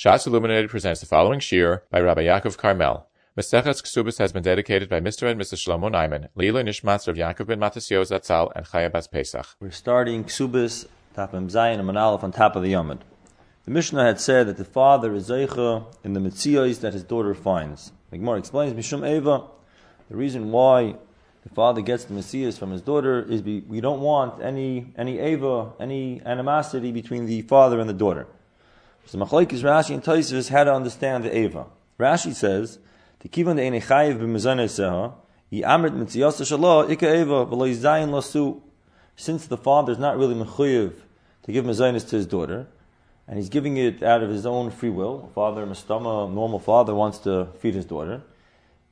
Shas Illuminated presents the following shiur by Rabbi Yaakov Karmel. Mesechas Ksubis has been dedicated by Mr. and Mrs. Shlomo Naiman, Leila Nishmatz of Yaakov ben Matasio Zatzal, and Chaya Bas Pesach. We're starting Ksubis, Tapim Zayin, and Manalef on top of the Yomid. The Mishnah had said that the father is Zeicha in the Mitzios that his daughter finds. The Gemara explains, Mishum Eva, the reason why the father gets the Mitzias from his daughter is we don't want any, any Eva, any animosity between the father and the daughter. So Machlaikis Rashi and Taisus how to understand the Eva. Rashi says, "Tikivan de enechayev b'mezaneseha yi'amrit mitziyasa shalah ika Eva v'lo yizayin lasu." Since the father is not really mechuyev to give mezanis to his daughter, and he's giving it out of his own free will. A father, Mustama, normal father wants to feed his daughter.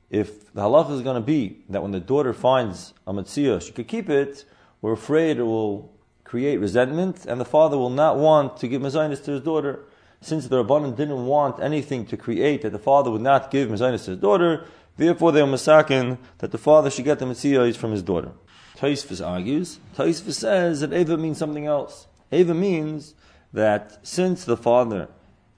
If the halacha is going to be that when the daughter finds a mitzvah, she could keep it, we're afraid it will create resentment, and the father will not want to give mezanis to his daughter since the Rabbanan didn't want anything to create that the father would not give Mizainis to his daughter, therefore they were masakin that the father should get the Mitzvah from his daughter. Taisvis argues, Taisvis says that Eva means something else. Eva means that since the father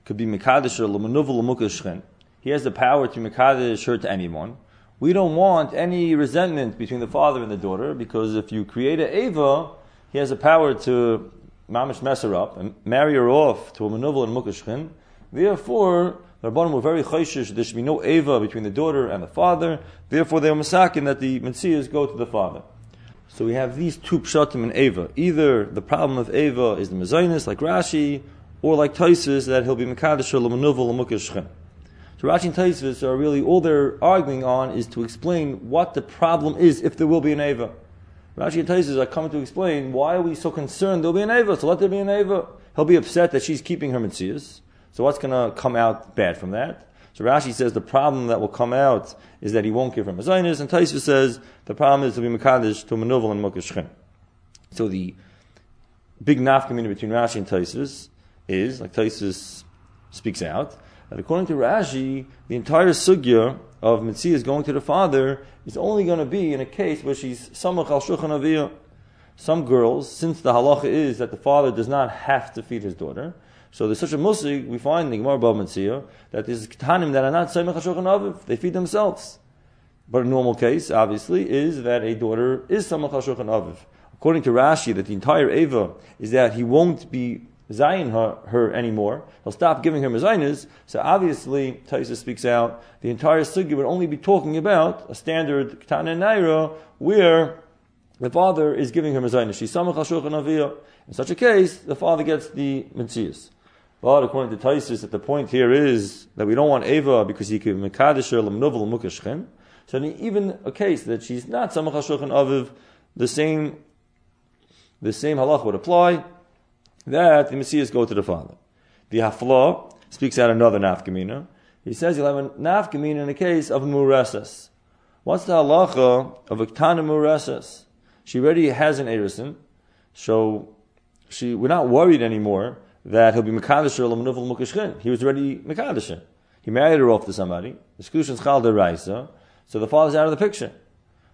could be Mekadesh or he has the power to Mekadesh her to anyone. We don't want any resentment between the father and the daughter because if you create a Eva, he has the power to mamish mess her up and marry her off to a manuvel and mukashchin. Therefore, the Rabbanim were very chayshish. There should be no eva between the daughter and the father. Therefore, they were masakin that the mitzvahs go to the father. So we have these two pshatim in eva. Either the problem of eva is the mezainis, like Rashi, or like Taisus, that he'll be mekadosh and mukashchin. So Rashi and Taisus are really all they're arguing on is to explain what the problem is if there will be an eva. Rashi and Taisus are coming to explain why are we so concerned there'll be an Eva, so let there be an Eva. He'll be upset that she's keeping her Mitzias. So what's going to come out bad from that? So Rashi says the problem that will come out is that he won't give her Mazainis, and Taisus says the problem is to be Makadish to Manovel and Mokashchin. So the big nafkamina between Rashi and Taisus is, like Taisus speaks out, that according to Rashi, the entire sugya of Mitzias going to the father is only going to be in a case where she's samach al shulchan. Some girls, since the halacha is that the father does not have to feed his daughter, so there's such a musig, we find in the Gemara Bava Metzia, that there's ketanim that are not samach al shulchan aviv, they feed themselves. But a normal case, obviously, is that a daughter is samach al shulchan aviv. According to Rashi, that the entire Eva is that he won't be Zayin her, her, anymore. He'll stop giving her Mazainas. So obviously, Taisa speaks out, the entire Sugya would only be talking about a standard Ketana Naira where the father is giving her Mazainas. She's Samach HaShulchan In such a case, the father gets the Mitzias. But according to Taisus, that the point here is that we don't want Eva because he could Mekadesh her Lamnovel Mukashchen. So even a case that she's not Samach HaShulchan Aviv, the same, the same halach would apply that the Mitzias go to the father. The Hafla speaks out another nafkamina. He says you'll have a nafkamina in the case of muresas. What's the halacha of a ktana muresas? She already has an erison, so she we're not worried anymore that he'll be mekadosh or lamnufel mukashchin. He was already mekadosh. He married her off to somebody. The exclusion is chal raisa, so the father's out of the picture.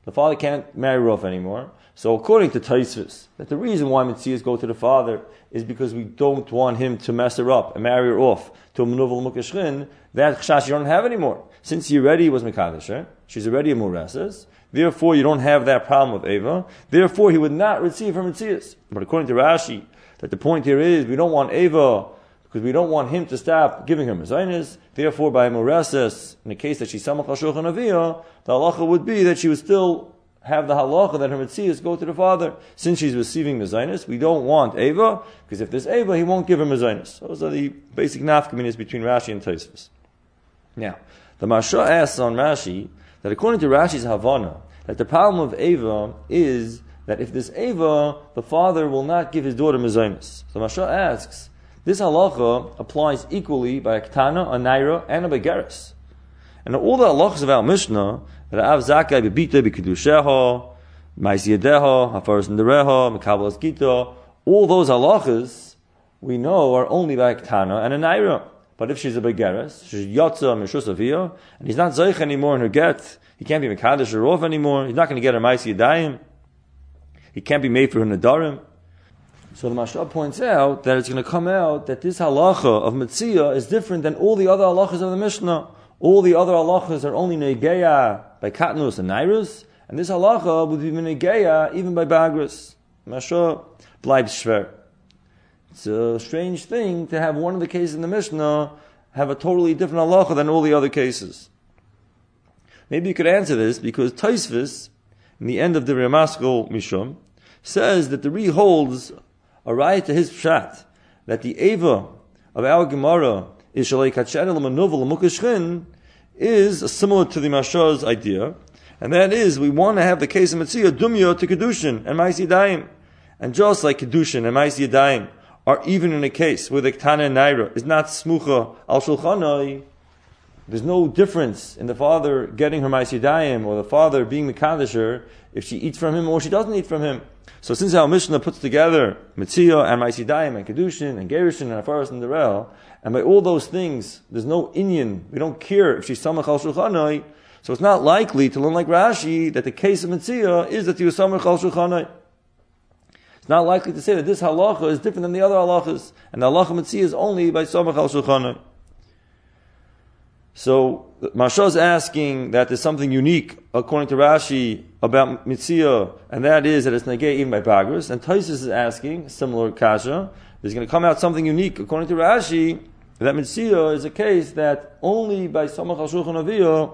The father can't marry off anymore. So according to Taisvis, that the reason why Mitzias go to the father is because we don't want him to mess her up and marry her off to a Manuval Mukashrin, that Chash you don't have anymore. Since he already was Mekadesh, eh? she's already a Murasas, therefore you don't have that problem with Eva, therefore he would not receive her Mitzias. But according to Rashi, that the point here is we don't want Eva because we don't want him to stop giving her mezainis. Therefore, by Murasas, in the case that she's Samach Aviyah, the halacha would be that she would still have the halacha that her mitzias go to the father. Since she's receiving mezainis, we don't want Ava, because if there's Ava, he won't give her mezainis. Those are the basic nafkaminas between Rashi and Tosfos. Now, the Marsha asks on Rashi that according to Rashi's Havana, that the problem of Ava is that if there's Ava, the father will not give his daughter mezainis. So Marsha asks, this halacha applies equally by a ketana, a naira, and a begeris. And all the halachas of our Mishnah, that Av Zakai bebita b'kedusheha, mais yedeha, hafaras nereha, mekabalas gita, all those halachas we know are only by Ktana and a Naira. But if she's a Begeres, she's Yotza Mishus Aviyah, and he's not Zeich anymore in her get, he can't be Mekadosh or anymore, he's not going to get her Mais Yadayim, he can't be made for her Nadarim. So the Mashal points out that it's going to come out that this halacha of Mitzia is different than all the other halachas of the Mishnah. All the other halachas are only negeya by katnus and nairus, and this halacha would be negeya even by bagris. Mashal bleibt schwer. It's a strange thing to have one of the cases in the Mishnah have a totally different halacha than all the other cases. Maybe you could answer this because Taisvis, in the end of the Ramaskal Mishum, says that the Re holds a right to his pshat that the Eva of our Gemara is Shalai Kachet Mukashchin is similar to the Masha's idea, and that is we want to have the case of Mitzvah Dumya to Kedushin and Mais Yadayim. And just like Kedushin and Mais Yadayim are even in a case where the Ktana and Naira is not Smucha al Shulchanai, there's no difference in the father getting her Mais Yadayim or the father being the Kadisher if she eats from him or she doesn't eat from him. So since our Mishnah puts together Mitzia and Maisidayim and Kedushin and Gerushin and Afaras and Derel, and by all those things, there's no Inyan. We don't care if she's Samach al Shulchanai. So it's not likely to learn like Rashi that the case of Mitzia is that you Samach al Shulchanai. It's not likely to say that this halacha is different than the other halachas, and the halacha Mitzia is only by Samach al Shulchanai. So Masha is asking that there's something unique, according to Rashi, about Mitzia, and that is that it's negay even by Bagras. And Taisus is asking, similar kasha, there's going to come out something unique, according to Rashi, that Mitzia is a case that only by Samach al Shulchan Aviyah,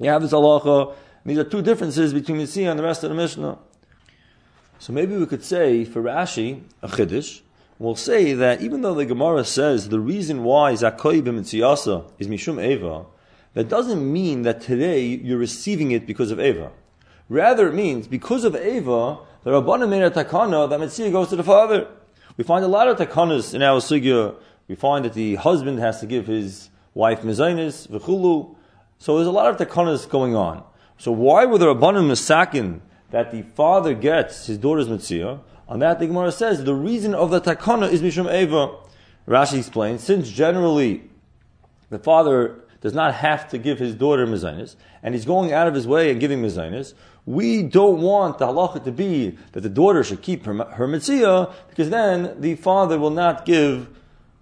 you have this halacha. These are two differences between Mitzia and the rest of the Mishnah. So maybe we could say, for Rashi, a Chiddush, we'll say that even though the Gemara says the reason why Zakoy b'mitziyasa is Mishum Eva, that doesn't mean that today you're receiving it because of Eva. Rather, it means because of Eva, the Rabbanim made a takana that Mitzvah goes to the father. We find a lot of takanas in our sugya. We find that the husband has to give his wife mezainis, v'chulu. So there's a lot of takanas going on. So why were the Rabbanim misakin that the father gets his daughter's mitzvah? On that, the Gemara says the reason of the takana is mishum eva. Rashi explains, since generally the father does not have to give his daughter mezainis, and he's going out of his way and giving mezainis, we don't want the halacha to be that the daughter should keep her, her mitzvah, because then the father will not give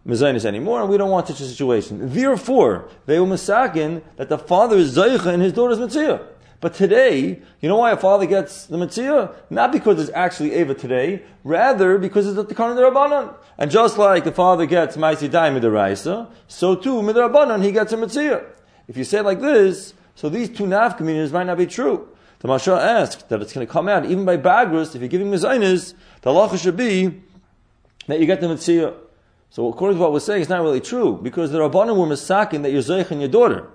mezainis anymore, and we don't want such a situation. Therefore, they will misakin that the father is zaycha and his daughter is mitzvah. But today, you know why a father gets the mitzvah? Not because it's actually Eva today, rather because it's the the Rabbanon. And just like the father gets Maisi Dai Midaraisa, so too Midarabanan he gets a mitzvah. If you say it like this, so these two nafkaminas might not be true. The Mashah asked that it's going to come out even by Bagrus, if you're giving Mizainis, the halacha should be that you get the mitzvah. So according to what we're saying, it's not really true, because the Rabbanon were misakin that you're Zeich and your daughter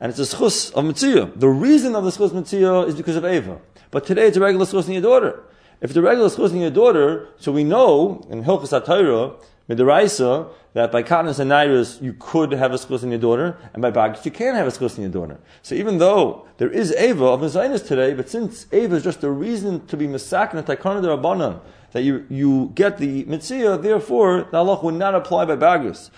and it's a schus of mitzvah. The reason of the schus mitzvah is because of Eva. But today it's a regular schus in your daughter. If a regular schus in your daughter, so we know in Hilchas HaTorah, Midaraisa, that by Katnas and Nairus you could have a schus in your daughter, and by Bagis you can't have a schus in your daughter. So even though there is Eva of Mizainis today, but since Eva is just a reason to be Misak and Taikana Rabbanan, that you, you get the mitzvah, therefore the halach would not apply by Bagis.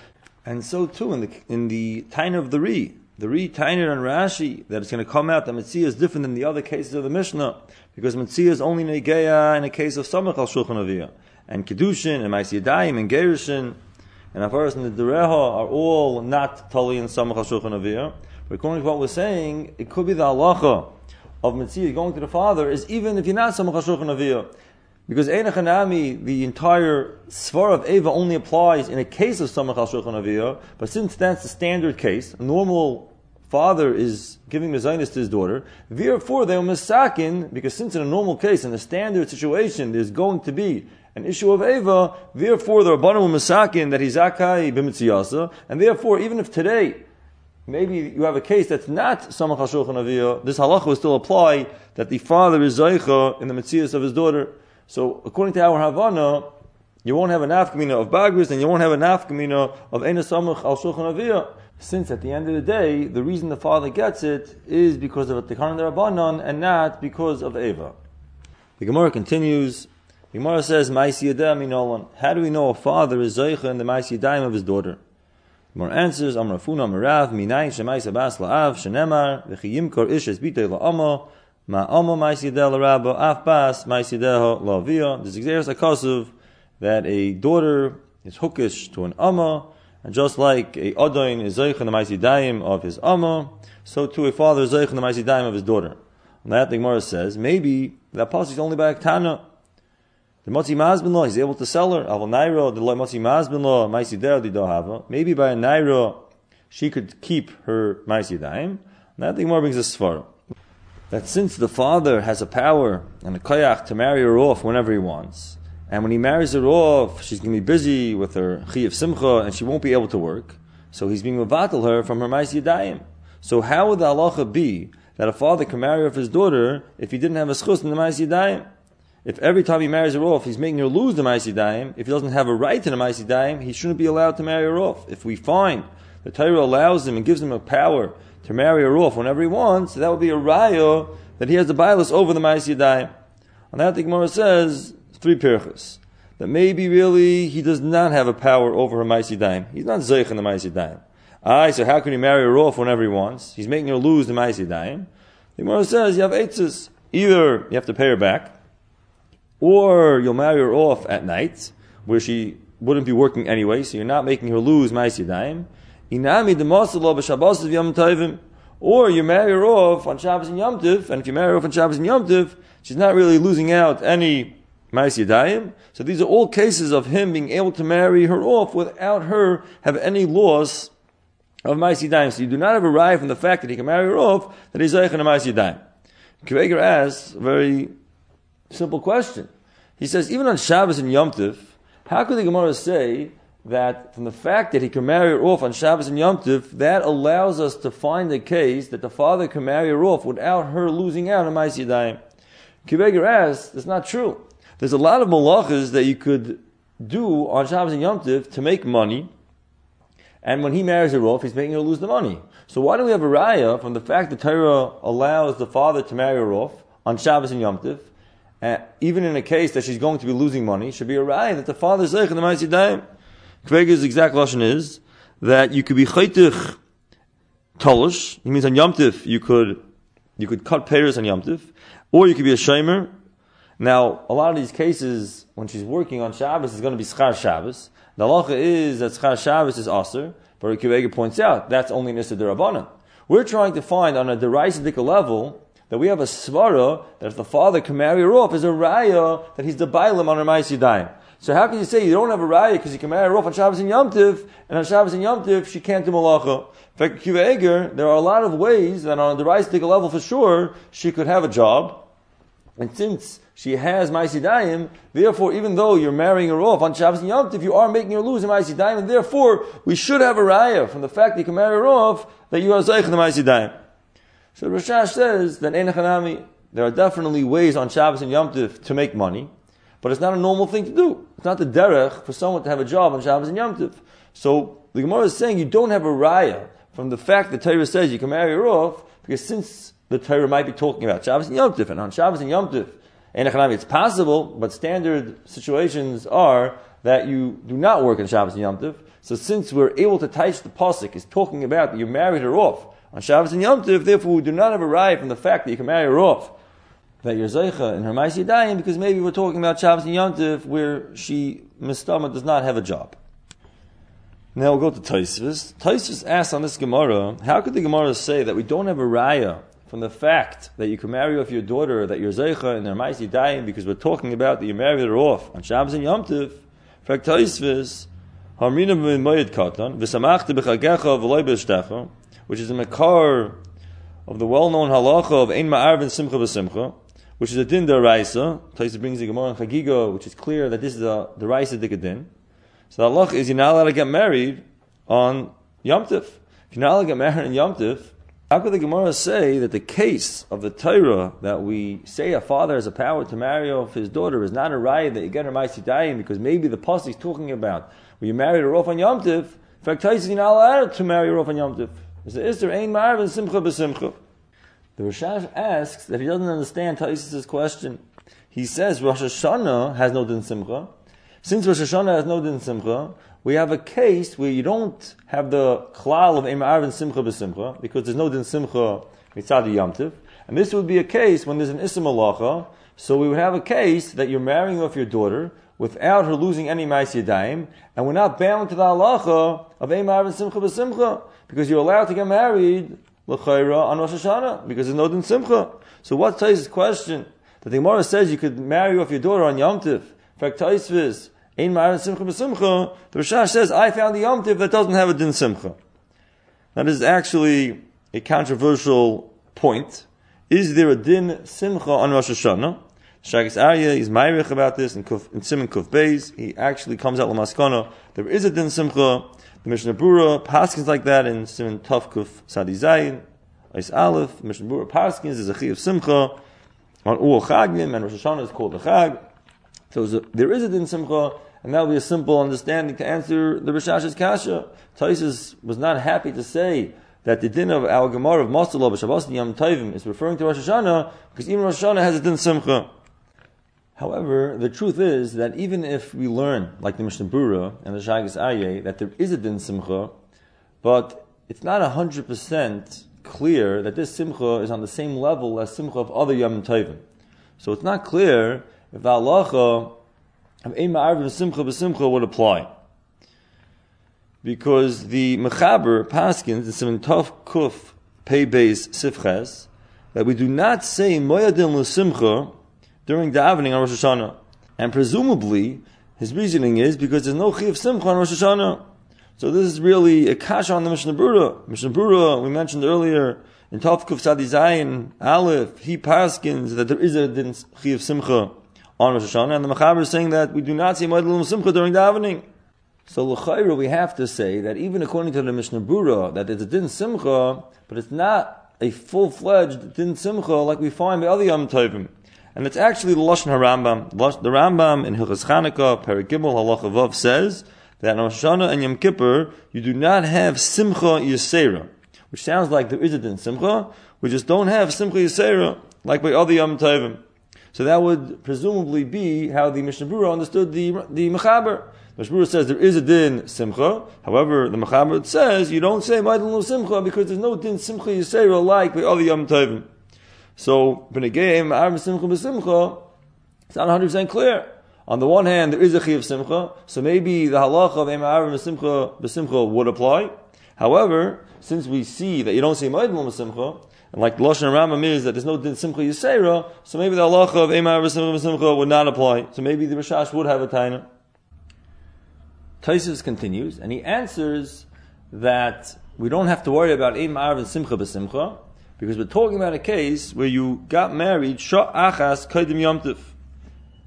And so too in the, in the Taina of the Re, the re Tainer and Rashi that it's going to come out that Mitzvah is different than the other cases of the Mishnah because Mitzvah is only Negeya in a case of Samach al Shulchan Aviyah and Kedushin and Ma'is Yadayim and Gerushin and Afaras and the Dereha are all not Tali in Samach al Shulchan Aviyah. But according to what we're saying, it could be the halacha of Mitzvah going to the father is even if you're not Samach al Shulchan Aviyah. Because Einachanami, the entire Svar of Eva only applies in a case of Samach al Shulchan Aviyah, but since that's the standard case, normal father is giving mezainis to his daughter, therefore they are misakin, because since in a normal case, in a standard situation, there's going to be an issue of Eva, therefore the Rabbanim were misakin that he's akai b'mitziyasa, and therefore even if today, maybe you have a case that's not Samach al Shulchan Aviyah, this halacha will still apply that the father is zaycha in the mitzias of his daughter. So according to our Havana, you won't have an nafkamina of Bagris and you won't have a nafkamina of Ena Samach al. Since at the end of the day, the reason the father gets it is because of a Tikkan Rabbanon and not because of Eva. The Gemara continues. The Gemara says, "Ma'isi minolan." How do we know a father is zeicha in the ma'isi yadayim of his daughter? The Gemara answers, "Amrafuna merav minayin shemaisa bas la'av shenemar v'chiyimkor ish es la'ama Ma Ma'ama Ma'isidah L'Rabba, Af Bas Ma'isidah L'Aviyah. This is Xeris Akasuv, that a daughter is hookish to an amma, and just like a adain is zeich in the of his amma, so too a father is zeich in the of his daughter. And that the Gemara says, maybe that pasuk is only by a tana. The motzi mazbin law, he's able to sell her. Aval nairo, the motzi mazbin law, ma'asidayim di dohava. Maybe by a nairo, she could keep her ma'asidayim. That the Gemara brings a svara that since the father has a power and a koyach to marry her off whenever he wants, and when he marries her off, she's going to be busy with her of simcha and she won't be able to work, so he's being mevatel her from her ma'is yadayim. So how would the halacha be that a father can marry off his daughter if he didn't have a schus in the ma'is yadayim? If every time he marries her off, he's making her lose the ma'is yadayim, if he doesn't have a right to the ma'is yadayim, he shouldn't be allowed to marry her off. If we find the Torah allows him and gives him a power to marry her off whenever he wants, that would be a raya that he has the bias over the Ma'is Yadayim. On that, the Gemara says three pirchas. That maybe really he does not have a power over her Ma'is Yadayim. He's not Zeich in the Ma'is Yadayim. Aye, so how can he marry her off whenever he wants? He's making her lose the Ma'is Yadayim. The Gemara says you have eitzes. Either you have to pay her back, or you'll marry her off at night, where she wouldn't be working anyway, so you're not making her lose Ma'is Yadayim. Inami the of Tovim. Or you marry her off on Shabbos and Yom Tiv, and if you marry her off on Shabbos and Yom Tiv, she's not really losing out any Ma'is Yadayim. So these are all cases of him being able to marry her off without her have any loss of Ma'is Yadayim. So you do not have a right from the fact that he can marry her off that he's Zeich and a Ma'is Yadayim. Kveger asks a very simple question. He says, even on Shabbos and Yom Tiv, how could the Gemara say that from the fact that he can marry her off on Shabbos and Yom Tov, that allows us to find a case that the father can marry her off without her losing out on Ma'is Yadayim. Kibeger asks, that's not true. There's a lot of malachas that you could do on Shabbos and Yom Tov to make money, and when he marries her off, he's making her lose the money. So why do we have a raya from the fact that Torah allows the father to marry her off on Shabbos and Yom Tov, uh, even in a case that she's going to be losing money, should be a raya that the father is in the Ma'is Yadayim. Kveger's exact lashon is that you could be chaytich tolish. He means on Yom Tif you could you could cut payers on Yom Tif, or you could be a shamer. Now, a lot of these cases, when she's working on Shabbos, is going to be schar Shabbos. The halacha is that schar Shabbos is aser, but Kveger points out that's only nissa derabbanan. We're trying to find on a derisidic level that we have a svara that if the father can marry her off, is a raya that he's the bailam on her ma'is. So how can you say you don't have a raya because you can marry her off on Shabbos and Yom and on Shabbos and Yom Tiv she can't do malacha? In fact, Kiva Eger, there are a lot of ways that on a derisic level for sure she could have a job, and since she has Maisidayim, therefore, even though you're marrying her off on Shabbos and Yom Tiv, you are making her lose in Maisidayim, and therefore, we should have a raya from the fact that you can marry her off that you are Zeich in the Maisidayim. So Rashash says that Enechanami, there are definitely ways on Shabbos and Yom Tiv to make money. But it's not a normal thing to do. It's not the derech for someone to have a job on Shabbos and Yom Tov. So the Gemara is saying you don't have a raya from the fact that Torah says you can marry her off, because since the Torah might be talking about Shabbos and Yom Tov, and on Shabbos and Yom Tov, it's possible, but standard situations are that you do not work on Shabbos and Yom Tov. So since we're able to touch the pasuk is talking about that you married her off on Shabbos and Yom Tov, therefore we do not have a raya from the fact that you can marry her off that you're Zeicha in her Ma'is Yadayim because maybe we're talking about Shabbos and Yontif where she, Mistama, does not have a job. Now we'll go to Taisvis. Taisvis asks on this Gemara, how could the Gemara say that we don't have a raya from the fact that you can marry off your daughter, that you're Zeicha in her Ma'is Yadayim because we're talking about that you married her off on Shabbos and v'loy b'shtecha, which is a makar of the well-known halacha of Ein Ma'arv and Simcha b'Simcha, which is a din deraisa. Taisa brings the Gemara in Chagiga, which is clear that this is a deraisa din. So the halach is you're not allowed to get married on Yom Tif. If you're not allowed to get married on Yom Tif, how could the Gemara say that the case of the Torah that we say a father has a power to marry off his daughter is not a riot that you get her ma'asitayim because maybe the pasuk is talking about when you married her off on Yom Tif. In fact, you're not allowed to marry her off on Yom Tif. It's the Isser Ma'arv and Simcha b'Simcha. The Rashash asks that he doesn't understand Taisis's question. He says Rosh Hashanah has no din simcha. Since Rosh Hashanah has no din simcha, we have a case where you don't have the klal of Emar and Simcha b'Simcha, because there's no din simcha mitzad yamtiv. And this would be a case when there's an isim alacha So we would have a case that you're marrying off your daughter without her losing any Ma'is Yadayim, and we're not bound to the halacha of Eimar and Simcha b'Simcha, because you're allowed to get married l'chayra on Rosh Hashanah, because there's no din Simcha. So what Tais' question? That the Gemara says you could marry off your daughter on Yom Tiv. In fact, Taisvis, Ein Ma'ar Simcha b'Simcha, the Rashash says, I found the Yom Tiv that doesn't have a din Simcha. That is actually a controversial point. Is there a din Simcha on Rosh Hashanah? Shagis Aryeh is Mayrich about this in, Kuf, in Simon Kuf Beis. He actually comes out Lamaskana. There is a Din Simcha. The Mishnah Brura Paskins like that in Simon Tuf Kuf Sadi Zayin. Is Aleph. Mishnah Brura Paskins is a Chi of Simcha. On Uol Chagnim and Rosh Hashanah is called the Chag. So there is a Din Simcha. And that will be a simple understanding to answer the Rashash's Kasha. Taisus was not happy to say that the din of our Gemara of Masalah B'Shabbos Yom Tovim is referring to Rosh Hashanah because even Rosh Hashanah has a din Simcha. However, the truth is that even if we learn, like the Mishnah Brura and the Shagis Aryeh, that there is a din simcha, but it's not hundred percent clear that this simcha is on the same level as simcha of other Yom Tovim. So it's not clear if the halacha of Ema Arvim Simcha b'Simcha would apply. Because the Mechaber Paskins, in Simon Tov Kuf Pei Beis Sifches, that we do not say Moyadin L'Simcha during davening on Rosh Hashanah. And presumably, his reasoning is because there's no Chiv Simcha on Rosh Hashanah. So this is really a kasha on the Mishnah Brura. Mishnah Brura, we mentioned earlier, in Tov Kuf Sadi Zayin, Aleph, he paskins that there is a din Chiv Simcha on Rosh Hashanah, and the Mechaber is saying that we do not see Moed Simcha during davening. So l'chayra, we have to say that even according to the Mishnah Brura, that it's a din simcha, but it's not a full-fledged din simcha like we find by other Yom Tovim. And it's actually the Lashon HaRambam. The Rambam in Hilchas Chanukah, Paragimel Halacha Vav says that on Rosh Hashanah and Yom Kippur, you do not have Simcha Yisera, which sounds like there is a din Simcha, we just don't have Simcha Yisera, like by other Yom Tovim. So that would presumably be how the Mishnah Brura understood the, the Mechaber. The Mishnah Brura says there is a din Simcha, however, the Mechaber says you don't say Maidin Simcha because there's no din Simcha Yisera like by other Yom Tovim. So, B'negayim, Ar Simcha B'Simcha, it's not 100% clear. On the one hand, there is a Chiv Simcha, so maybe the halacha of Ar B'Simcha B'Simcha would apply. However, since we see that you don't say Ma'id B'Simcha, and like Lashon Rambam is that there's no din Simcha Yisera, so maybe the halacha of Ar B'Simcha B'Simcha would not apply. So maybe the Rashash would have a taina. Taisus continues, and he answers that we don't have to worry about Ar and Simcha B'Simcha, because we're talking about a case where you got married shah achas kaidim yomtiv,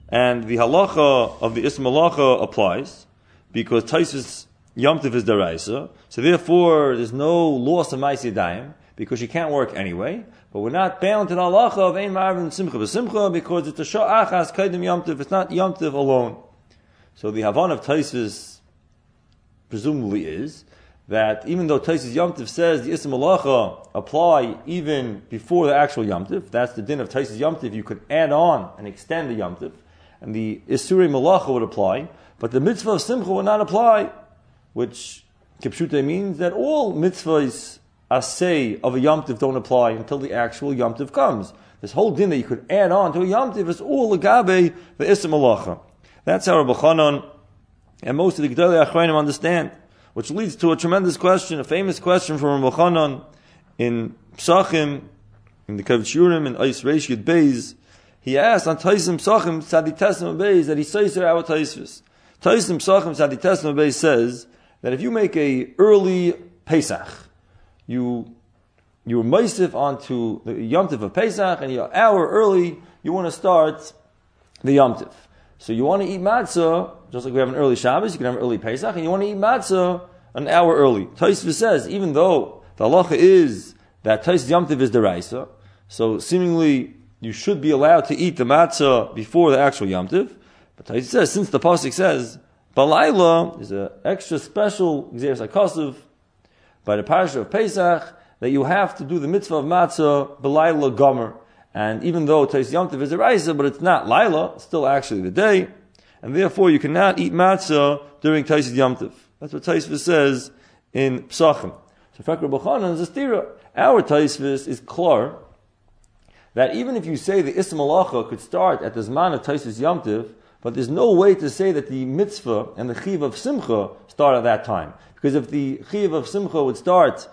and the halacha of the ism halacha applies because Taisus yomtiv is deraisa, so therefore there's no loss of ma'asidayim because you can't work anyway. But we're not bound to the halacha of ein marvin simcha v'simcha because it's a shah achas kaidim yomtiv. It's not yomtiv alone. So the havan of Taisus presumably is that even though Taisis Yomtiv says the Ism Malacha apply even before the actual Yomtiv, that's the din of Taisis Yomtiv, you could add on and extend the Yomtiv, and the Isuri Malacha would apply, but the mitzvah of Simcha would not apply, which Kipshute means that all mitzvahs asay of a Yomtiv don't apply until the actual Yomtiv comes. This whole din that you could add on to a Yomtiv is all agabe the Ism Malacha. That's how Rabbi Chanan and most of the Gedolei Achronim understand which leads to a tremendous question, a famous question from Rabbi in Psachim, in the Kovetz Shiurim, in Eis Reish Beis. He asked on Taisim Psachim Tzaditesim Beis that he says there our Taisvis. Taisim Psachim Tzaditesim Beis says that if you make a early Pesach, you you are meisif onto the yomtiv of Pesach, and you're an hour early, you want to start the yomtiv. So you want to eat matzah, just like we have an early Shabbos, you can have an early Pesach, and you want to eat matzah an hour early. Taisva says, even though the halacha is that Tais yomtiv is deraisa, so seemingly you should be allowed to eat the matzah before the actual yomtiv. But Tais says, since the pasuk says, Balayla is an extra special Xeris by the parasha of Pesach, that you have to do the mitzvah of matzah Balayla Gomer. And even though Tais Yomtiv is a Raisa, but it's not Laila, it's still actually the day. And therefore you cannot eat matzah during Tais Yomtiv. That's what Taisvis says in Psachim. So Fekr B'chanan is a stira. Our Taisvis is klar that even if you say the Ism Malacha could start at the Zman of Taisis Yamtiv, but there's no way to say that the mitzvah and the chiv of simcha start at that time. Because if the chiv of simcha would start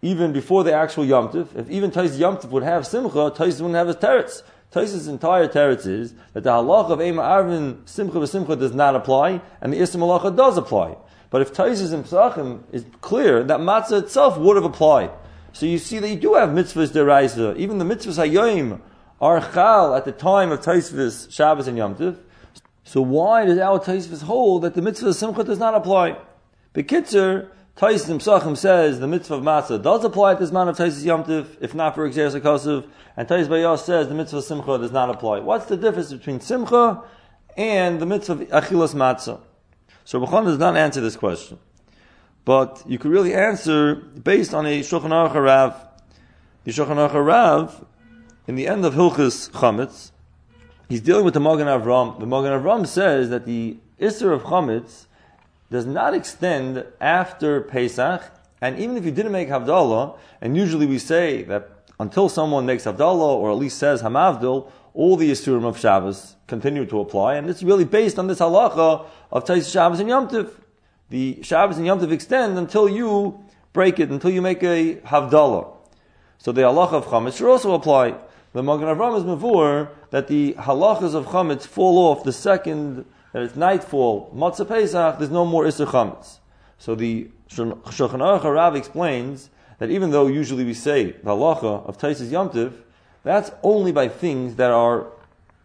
even before the actual yomtiv, if even Tais yomtiv would have simcha, Tais wouldn't have his teretz. Tais' entire teretz is that the halach of Ema Arvin simcha v'simcha does not apply, and the Ism Malacha does apply. But if Tais in Pesachim is clear, that matzah itself would have applied. So you see that you do have mitzvahs deraisa. Even the mitzvahs hayoim are chal at the time of Taisvis, Shabbos, and Yom Tiv. So why does our Taisvis hold that the mitzvah of Simcha does not apply? Bekitzer, Taisis Psachim says the mitzvah of matzah does apply at this man of Taisis Yom Tiv, if not for Exeris HaKosiv, and Taisis Bayos says the mitzvah of Simcha does not apply. What's the difference between Simcha and the mitzvah of Achilas Matzah? So Bachan does not answer this question. But you could really answer based on a Shulchan Aruch Rav. The Shulchan Aruch Rav, in the end of Hilchis Chametz, he's dealing with the Magen Avram. The Magen Avram says that the Isser of Chametz does not extend after Pesach, and even if you didn't make Havdalah, and usually we say that until someone makes Havdalah, or at least says Hamavdil, all the Isurim of Shabbos continue to apply, and it's really based on this halacha of Tais Shabbos and Yom Tiv the Shabbos and Yom Tov extend until you break it, until you make a Havdalah. So the halacha of Chametz should also apply. The Magen Avram is mavur that the halachas of Chametz fall off the second that it's nightfall, Matzah Pesach, there's no more Isser Chametz. So the Shulchan Aruch Rav explains that even though usually we say the halacha of Taisis Yom Tov, that's only by things that are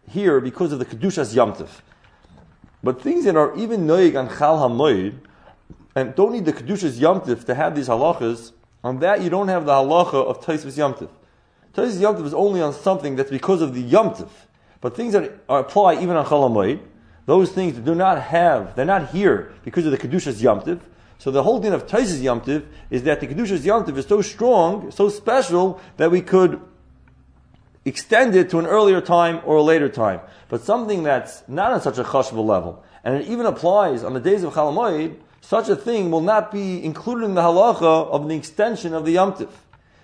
here because of the Kedushas Yom Tov. But things that are even noig on Chal HaMoed, and don't need the Kedushas Yomtiv to have these halachas, on that you don't have the halacha of Taisvis Yomtiv. Taisvis Yomtiv is only on something that's because of the Yomtiv. But things that are, apply even on Chal Chalamoid, those things do not have, they're not here because of the Kedushas Yomtiv. So the whole thing of Taisis Yomtiv is that the Kedushas Yomtiv is so strong, so special, that we could extend it to an earlier time or a later time. But something that's not on such a chashva level, and it even applies on the days of Chalamoid, such a thing will not be included in the halacha of the extension of the yomtiv.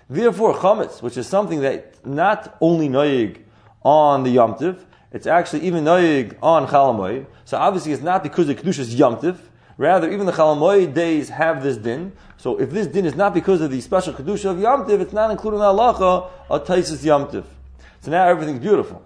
Therefore, chametz, which is something that not only noyig on the yomtiv, it's actually even noyig on chalamoy. So obviously, it's not because the kedusha is yomtiv. Rather, even the chalamoy days have this din. So if this din is not because of the special kedusha of yomtiv, it's not included in the halacha of taisis yomtiv. So now everything's beautiful.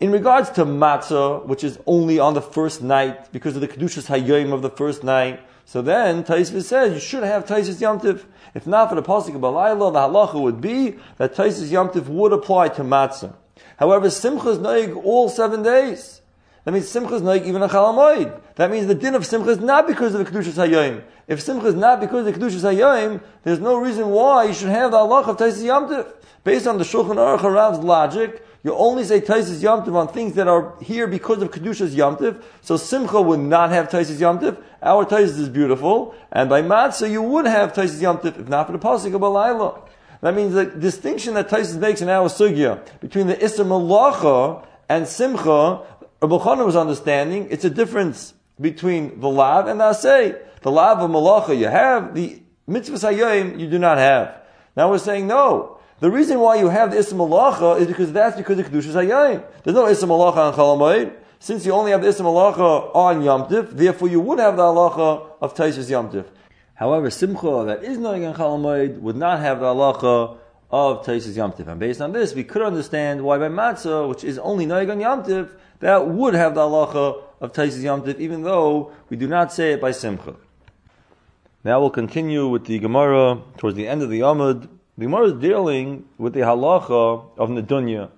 In regards to matzah, which is only on the first night because of the kedushas hayyim of the first night, so then Taisvis says you should have Taisis Yomtiv. If not for the pasuk of Balayla, the halacha would be that Taisis Yomtiv would apply to matzah. However, Simcha is noig all seven days. That means Simcha is noig even a Chalamoid. That means the din of Simcha is not because of the Kedushas Hayyim. If Simcha is not because of the Kedushas Hayyim, there's no reason why you should have the halacha of Taisis Yomtiv. Based on the Shulchan Aruch Harav's logic, you only say Taisis Yomtiv on things that are here because of Kedushas Yomtiv. So Simcha would not have Taisis Yomtiv. Our Taisis is beautiful. And by Matzah, you would have Taisis Yomtiv, if not for the Pasuk of Balayla. That means the distinction that Taisis makes in our Sugya between the Isser Malacha and Simcha, Rabbi was understanding, it's a difference between the Lav and the Asay. The Lav of Malacha you have, the Mitzvah Sayyim you do not have. Now we're saying no. The reason why you have the Ism Malacha is because that's because of Kedushas Hayayim. There's no Ism Malacha on Chalamayim. Since you only have the Ism Malacha on Yom therefore you would have the halacha of Taishas Yom Tif. However, Simcha that is knowing on Chalamayim would not have the halacha of Taishas Yom Tif. And based on this, we could understand why by Matzah, which is only knowing on Yom Tif, that would have the halacha of Taishas Yom Tif, even though we do not say it by Simcha. Now we'll continue with the Gemara towards the end of the Amud. The Gemara is dealing with the halacha of Nedunya.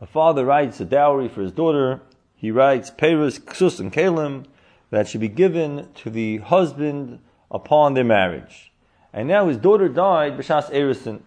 A father writes a dowry for his daughter. He writes Peres, Ksus, and Kalim that should be given to the husband upon their marriage. And now his daughter died, B'shas Erison.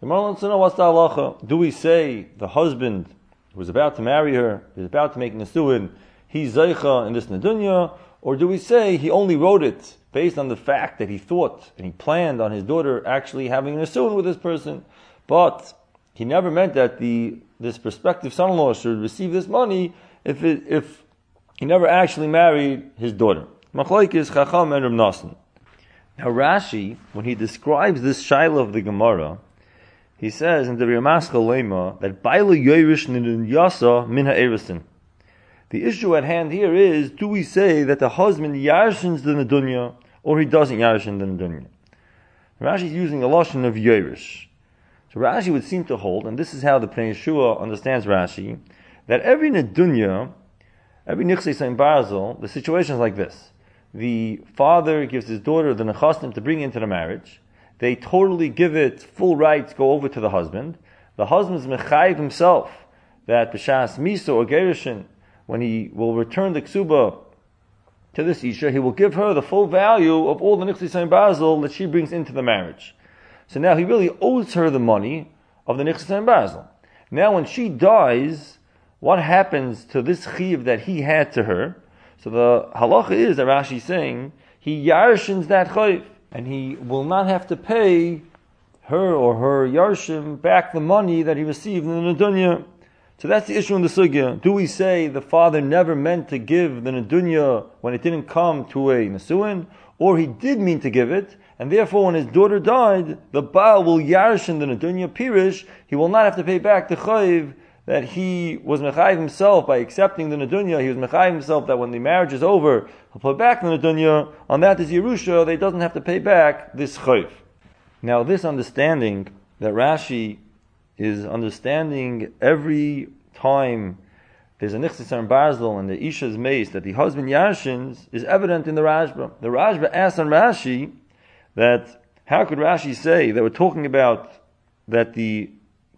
The Gemara wants to know what's the halacha. Do we say the husband who was about to marry her, is about to make Nesuin, he's Zeicha in this Nedunya, or do we say he only wrote it based on the fact that he thought and he planned on his daughter actually having son with this person, but he never meant that the this prospective son-in-law should receive this money if it, if he never actually married his daughter. Machlaikis Chacham and Rav Now Rashi, when he describes this shiloh of the Gemara, he says in the Ramaska Lema that Baila Yoirish Yasa Min Ha'erisin. The issue at hand here is, do we say that the husband yarshins the Nadunya, or he doesn't yarshin the Nadunya? Rashi is using a lotion of Yoirish. So Rashi would seem to hold, and this is how the Pnei Yeshua understands Rashi, that every Nadunya, every Nichse Sain Barzel, the situation is like this. The father gives his daughter the Nechastim to bring into the marriage, they totally give it full rights, go over to the husband. The husband's mechayiv himself that b'shas misa or gerushin, when he will return the ksuba to this isha, he will give her the full value of all the nichsisayim basil that she brings into the marriage. So now he really owes her the money of the nichsisayim basil. Now when she dies, what happens to this chiv that he had to her? So the halacha is that Rashi is saying he yarshins that chayiv and he will not have to pay her or her yarshim back the money that he received in the Nadunya. So that's the issue in the sugya. Do we say the father never meant to give the Nadunya when it didn't come to a nesuin, or he did mean to give it, and therefore when his daughter died, the Baal will yarshin the Nadunya Pirish, he will not have to pay back the Chayiv that he was mechayiv himself by accepting the nedunya. he was mechayiv himself that when the marriage is over, he'll put back the nedunya. on that is Yerusha, they doesn't have to pay back this chayiv. Now this understanding that Rashi is understanding every time there's a nichsis and barzil and the isha's mace that the husband yashins is evident in the Rashba. The Rashba asks on Rashi that how could Rashi say that we're talking about that the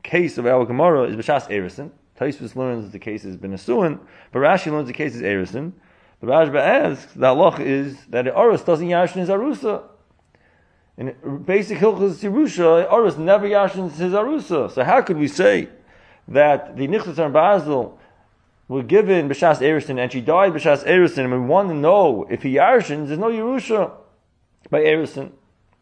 case of our Gemara is B'Shas Erison. Taisvis learns the case is Benasuin, but Rashi learns the case is Erison. The Rashba asks, the halach is that Aros doesn't yashin his Arusa. In basic Hilchas Yerusha, Aros never yashins his Arusa. So how could we say that the Nichtas and Basil were given B'Shas Erison and she died B'Shas Erison and we want to know if he yashins, there's no Yerusha by Erison.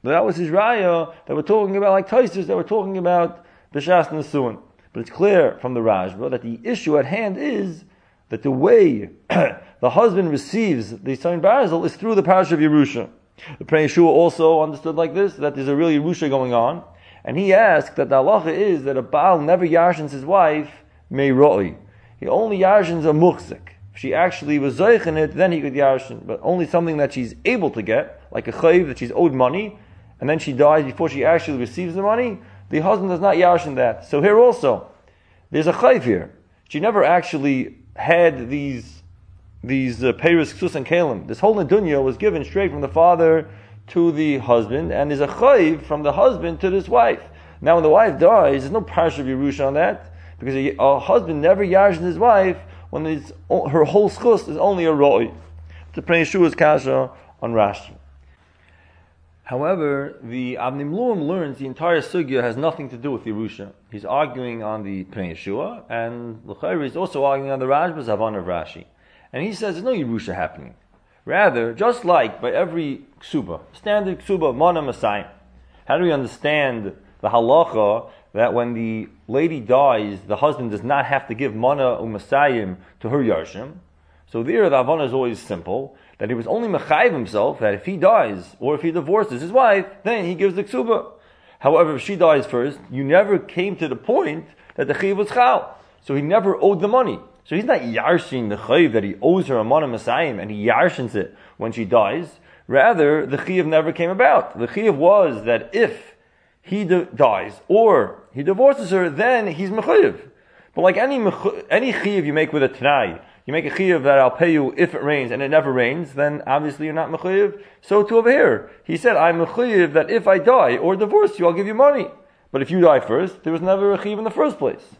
That was his raya that we're talking about, like Taisus that we're talking about b'shas nesuin. But it's clear from the Rashba that the issue at hand is that the way the husband receives the son Basil is through the parish of Yerusha. The Pnei Yeshua also understood like this, that there's a real Yerusha going on. And he asked that the halacha is that a Baal never yarshins his wife, may roi. He only yarshins a muchzik. If she actually was zeich in it, then he could yarshin. But only something that she's able to get, like a chayiv that she's owed money, and then she dies before she actually receives the money, the husband does not yarshin that. So here also, there's a chayv here. She never actually had these these uh, Paris, Ksus, and Kalim. This whole Nadunya was given straight from the father to the husband, and there's a chayv from the husband to this wife. Now, when the wife dies, there's no parsha of Yerusha on that, because a, a husband never yarshin his wife when her whole schus is only a roi. To Pnei Yeshua's kasha on Rashi. However, the Avnei Miluim learns the entire sugya has nothing to do with Yerusha. He's arguing on the Pnei Yeshua, and L'chayr is also arguing on the Havana of Rashi. And he says there's no Yerusha happening. Rather, just like by every ksuba, standard ksuba Mana Masai, how do we understand the halacha that when the lady dies, the husband does not have to give Mana Umasayim to her Yarshim? So there, the Havana is always simple that he was only mechayiv himself that if he dies or if he divorces his wife, then he gives the ksuba. However, if she dies first, you never came to the point that the chayiv was chal. So he never owed the money. So he's not yarshin the chayiv that he owes her a mana masayim and he yarshins it when she dies. Rather, the chayiv never came about. The chayiv was that if he dies or he divorces her, then he's mechayiv. But like any any chayiv you make with a t'nai, you make a chiyuv that I'll pay you if it rains and it never rains, then obviously you're not mechuyev. So too over here, he said, I'm mechuyev that if I die or divorce you, I'll give you money. But if you die first, there was never a chiyuv in the first place.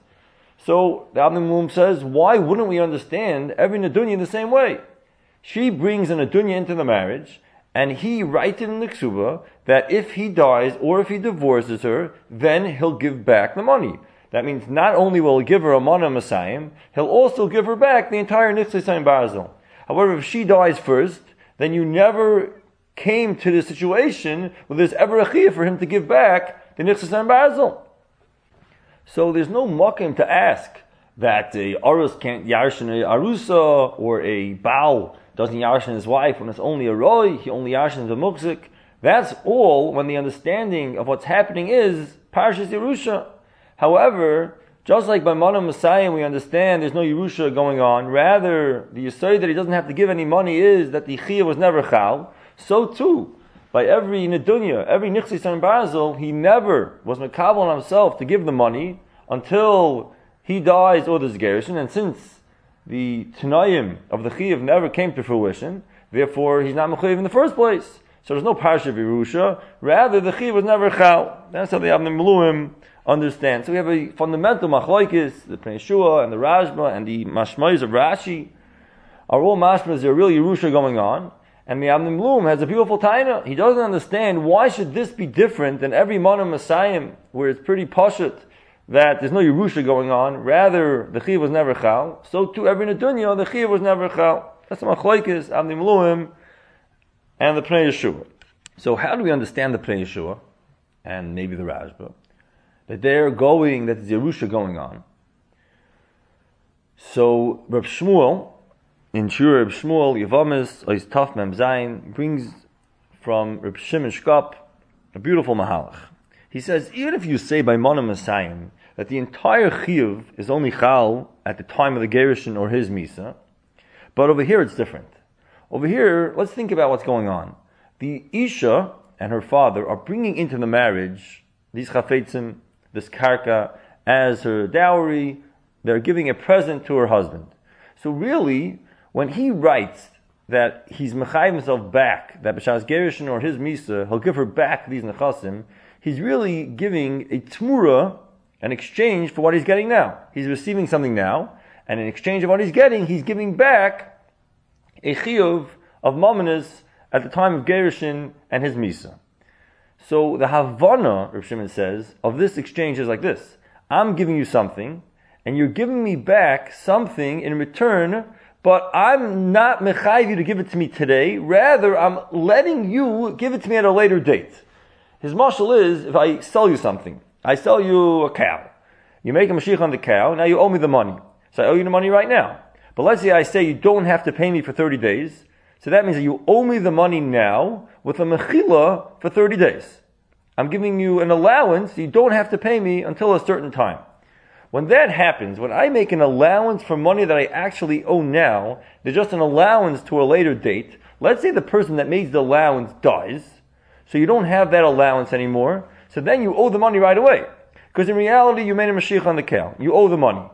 So the Avnei Miluim says, why wouldn't we understand every nadunya in the same way? She brings an nadunya into the marriage, and he writes in the ksuba that if he dies or if he divorces her, then he'll give back the money. That means not only will he give her a mana he'll also give her back the entire Nitzlisayim Barzil. However, if she dies first, then you never came to the situation where there's ever a chiyah for him to give back the Nitzlisayim Barzil. So there's no mukim to ask that a Arus can't yarshin a Arusa or a Baal doesn't yarshin his wife when it's only a Roy, he only yarshin the Mukzik. That's all when the understanding of what's happening is Parshas Yerusha. However, just like by Mana Messiah, we understand there's no Yerusha going on. Rather, the Yisrael that he doesn't have to give any money is that the Chiyah was never Chal. So too, by every Nedunya, every Nichsis and Basil, he never was Makabal on himself to give the money until he dies or there's Gershon. And since the Tanayim of the Chiyah never came to fruition, therefore he's not Mechayiv in the first place. So there's no Parsha of Yerusha. Rather, the Chiyah was never Chal. That's how the Avnei Miluim understand. So we have a fundamental machlokes, the Pnei Yeshua and the Rashba and the Mashmois of Rashi are all mashmas. There are real Yerusha going on. And the Avnei Miluim has a beautiful taina. He doesn't understand why should this be different than every Mana Messiah where it's pretty poshut that there's no Yerusha going on. Rather, the Chiv was never Chal. So too every Nedunya, the Chiv was never Chal. That's the machlokes, Avnei Miluim and the Pnei Yeshua. So how do we understand the Pnei Yeshua and maybe the Rashba? That they're going, that there's Yerusha going on. So Reb Shmuel, in Shur Reb Shmuel, Yavamis, Ois Taf Mem Zayin, brings from Reb Shimon Shkop a beautiful mahalach. He says, even if you say by Messiah that the entire Chiyuv is only Chal at the time of the Gerishon or his Misa, but over here it's different. Over here, let's think about what's going on. The Isha and her father are bringing into the marriage these chafetzim this karka as her dowry. They're giving a present to her husband. So really, when he writes that he's mechayiv himself back, that b'shas gerishon or his misa, he'll give her back these nechasim, he's really giving a tmura, an exchange for what he's getting now. He's receiving something now, and in exchange of what he's getting, he's giving back a chiyuv of mamanas at the time of gerishon and his misa. So the Havana, Rav Shimon says, of this exchange is like this. I'm giving you something, and you're giving me back something in return, but I'm not mechayiv you to give it to me today. Rather, I'm letting you give it to me at a later date. His marshal is, if I sell you something, I sell you a cow. You make a mashich on the cow, now you owe me the money. So I owe you the money right now. But let's say I say you don't have to pay me for 30 days, so that means that you owe me the money now with a mechila for 30 days. I'm giving you an allowance. You don't have to pay me until a certain time. When that happens, when I make an allowance for money that I actually owe now, there's just an allowance to a later date. Let's say the person that makes the allowance dies, so you don't have that allowance anymore. So then you owe the money right away. Because in reality, you made a mashich on the cow. You owe the money.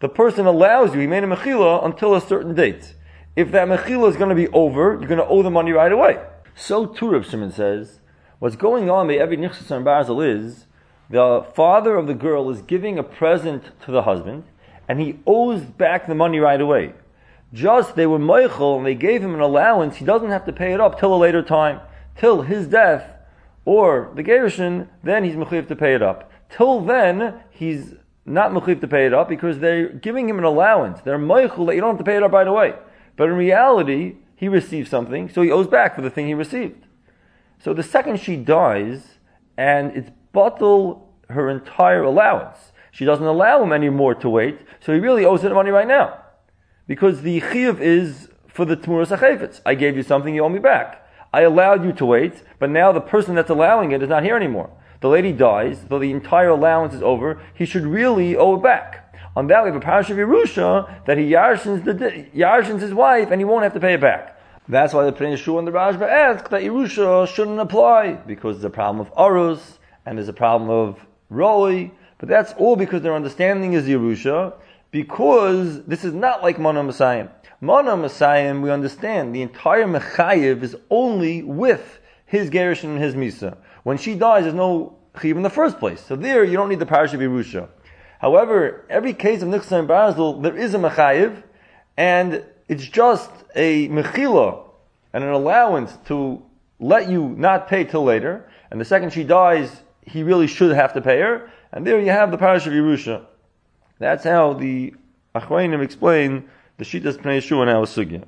The person allows you, he made a mechila until a certain date. If that mechila is going to be over, you're going to owe the money right away. So too, Rav Shimon says, what's going on by every Nichshas and Basil is, the father of the girl is giving a present to the husband, and he owes back the money right away. Just they were Meichel and they gave him an allowance, he doesn't have to pay it up till a later time, till his death, or the Gerushin, then he's Mechiv to pay it up. Till then, he's not Mechiv to pay it up because they're giving him an allowance. They're Meichel that you don't have to pay it up right away. But in reality, he received something, so he owes back for the thing he received. So the second she dies, and it's bottle her entire allowance. She doesn't allow him anymore to wait, so he really owes her money right now. Because the chiyuv is for the tmuras achayfetz. I gave you something, you owe me back. I allowed you to wait, but now the person that's allowing it is not here anymore. The lady dies, though the entire allowance is over, he should really owe it back. On that we have a parish of Yerusha that he yarshins, the, yarshins his wife and he won't have to pay it back. That's why the Pnei and the Rashba ask that Yerusha shouldn't apply because there's a problem of Arus and there's a problem of Roi. But that's all because their understanding is Yerusha because this is not like Mana Messiah. Mana Messiah, we understand the entire Mechayiv is only with his Gerish and his Misa. When she dies, there's no Chiv in the first place. So there, you don't need the parish of Yerusha. However, every case of Nichsa and Basil, there is a Mechayiv, and it's just a Mechila and an allowance to let you not pay till later, and the second she dies, he really should have to pay her, and there you have the parish of Yerusha. That's how the Achroinim explain the Shitas Pnei Yeshua and our Sugya.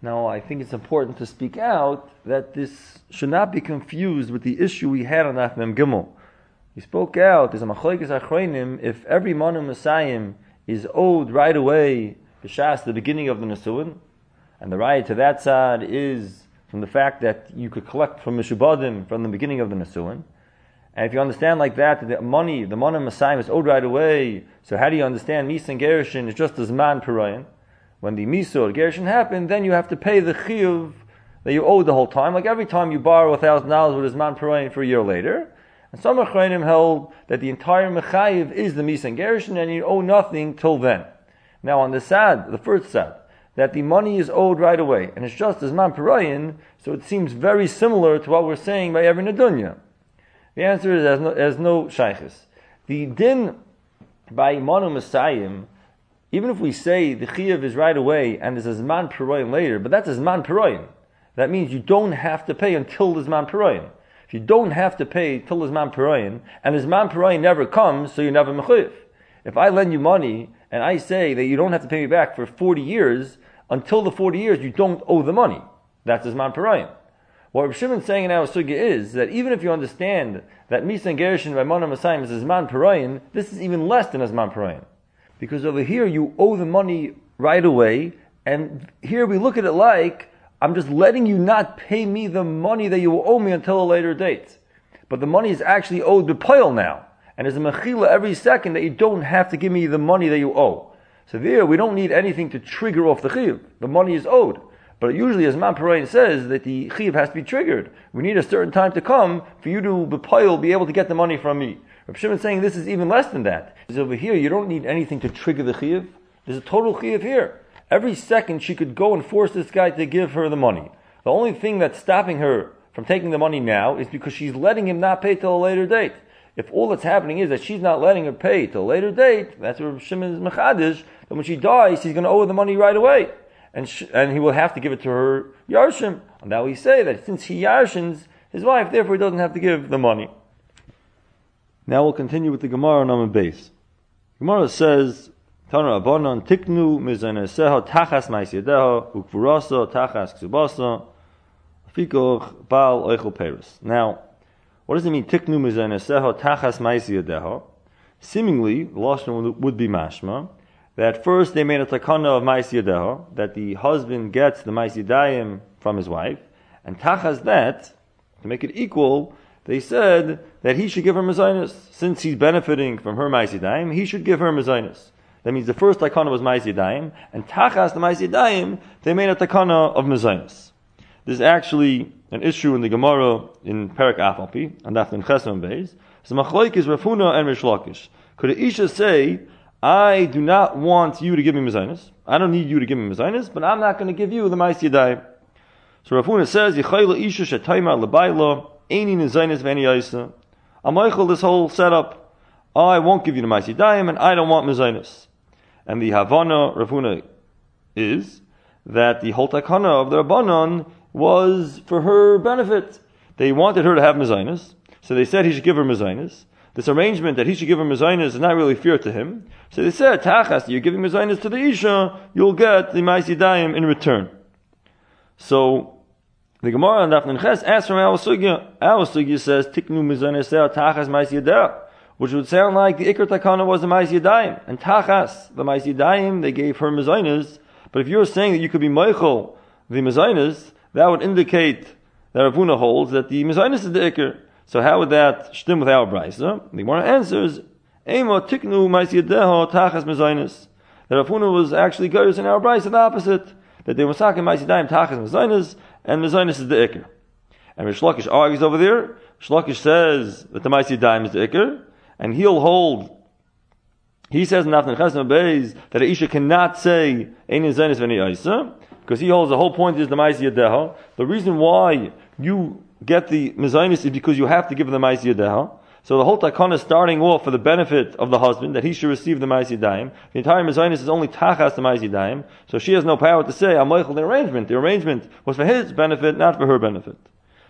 Now, I think it's important to speak out that this should not be confused with the issue we had on Afmem Gimel. He spoke out, there's a machlekes achreinim, if every manu Messiah is owed right away, b'shas, the beginning of the Nesuin, and the right to that side is from the fact that you could collect from Mishubadim from the beginning of the Nesuin, And if you understand like that, that the money, the money Messiah is owed right away, so how do you understand Misa and Gershon is just as man Perayan? When the Misa or Gershon happened, then you have to pay the Chiyuv that you owed the whole time. Like every time you borrow a thousand dollars with his man Perayan for a year later. And some Achronim held that the entire Mechayiv is the Misa and Gershon and you owe nothing till then. Now on the Sad, the first Sad, that the money is owed right away, and it's just as man Perayan, so it seems very similar to what we're saying by every Nadunya. The answer is as no, as no shaykhis. The din by manu Messiahim, even if we say the chiyuv is right away and there's a zman peroim later, but that's a zman peroim. That means you don't have to pay until the zman peroim. You don't have to pay till his man peroim, and his man peroim never comes, so you never mechuyev. If I lend you money and I say that you don't have to pay me back for 40 years, until the 40 years you don't owe the money. That's his man peroim. What Rav Shimon's saying in our sugya is that even if you understand that Misa and by Mana Masayim is Zman Parayin, this is even less than Zman Parayin. Because over here you owe the money right away, and here we look at it like, I'm just letting you not pay me the money that you will owe me until a later date. But the money is actually owed B'Poil now. And there's a mechila every second that you don't have to give me the money that you owe. So there, we don't need anything to trigger off the chiyuv. The money is owed. But usually, as Man Parayin says, that the chiv has to be triggered. We need a certain time to come for you to bepoil, be able to get the money from me. Rav Shimon saying this is even less than that. Because over here, you don't need anything to trigger the chiv. There's a total chiv here. Every second, she could go and force this guy to give her the money. The only thing that's stopping her from taking the money now is because she's letting him not pay till a later date. If all that's happening is that she's not letting her pay till a later date, that's where Shimon is mechadish, then when she dies, he's going to owe her the money right away and, sh- and he will have to give it to her Yarshim. And now we say that since he Yarshins his wife, therefore he doesn't have to give the money. Now we'll continue with the Gemara on our base. Gemara says, Tiknu tachas tachas ksubasa fikoch oichel peris. Now, what does it mean tiknu mizaneseha tachas ma'isyedeha? Seemingly, the Lashon would be mashma, that first they made a takana of Mais Yadeho, that the husband gets the Mais Yadayim from his wife, and tachas that, to make it equal, they said that he should give her mezainis. Since he's benefiting from her Mais Yadayim, he should give her mezainis. That means the first takana was Mais and tachas the Mais they made a takana of mezainis. There's actually an issue in the Gemara in Perak Afalpi, and that's in Chesam Beis. So Machloik is Rav Huna and Rishlakish. Could a Isha say I do not want you to give me mezainis. I don't need you to give me mezainis, but I'm not going to give you the mais. So Rav Huna says, Yechayla isha shetayma lebayla, eini nezainis v'eni yaisa. I'm this whole setup. I won't give you the mais and I don't want mezainis. And the Havana Rav Huna is that the whole takana of the Rabbanon was for her benefit. They wanted her to have mezainis, so they said he should give her mezainis this arrangement that he should give her mezainis is not really fair to him. So they said, Tachas, you're giving mezainis to the Isha, you'll get the Maisidayim in return. So, the Gemara on Dafnan Ches asks from our Sugya says, Tiknu mezainis Tachas Maisidayim which would sound like the Iker Takana was the Mais Yadayim. And Tachas, the Mais Yadayim, they gave her Mezainas. But if you're saying that you could be Meichel, the Mezainas, that would indicate that Rav Huna holds that the Mezainas is the Iker. So how would that stem with our brisa? The Gemara answers, Ema tiknu ma'isiyadeho tachas mezainis. That Rav Huna was actually goes in our brisa the opposite. That they were saking ma'isiyadayim tachas mezainis, and mezainis is the ikr. And Rishlakish argues over there. Shlakish says that the ma'isiyadayim is the ikr, and he'll hold he says in Naftan Chesma Beis that Aisha cannot say Ein Zainis V'nei Isa because he holds the whole point is the Ma'isi Yadeha. The reason why you get the mezainis is because you have to give the ma'is yadeha. So the whole takana is starting off for the benefit of the husband, that he should receive the ma'is yadayim. The entire mezainis is only tachas the ma'is yadayim, so she has no power to say, I'm the arrangement. The arrangement was for his benefit, not for her benefit.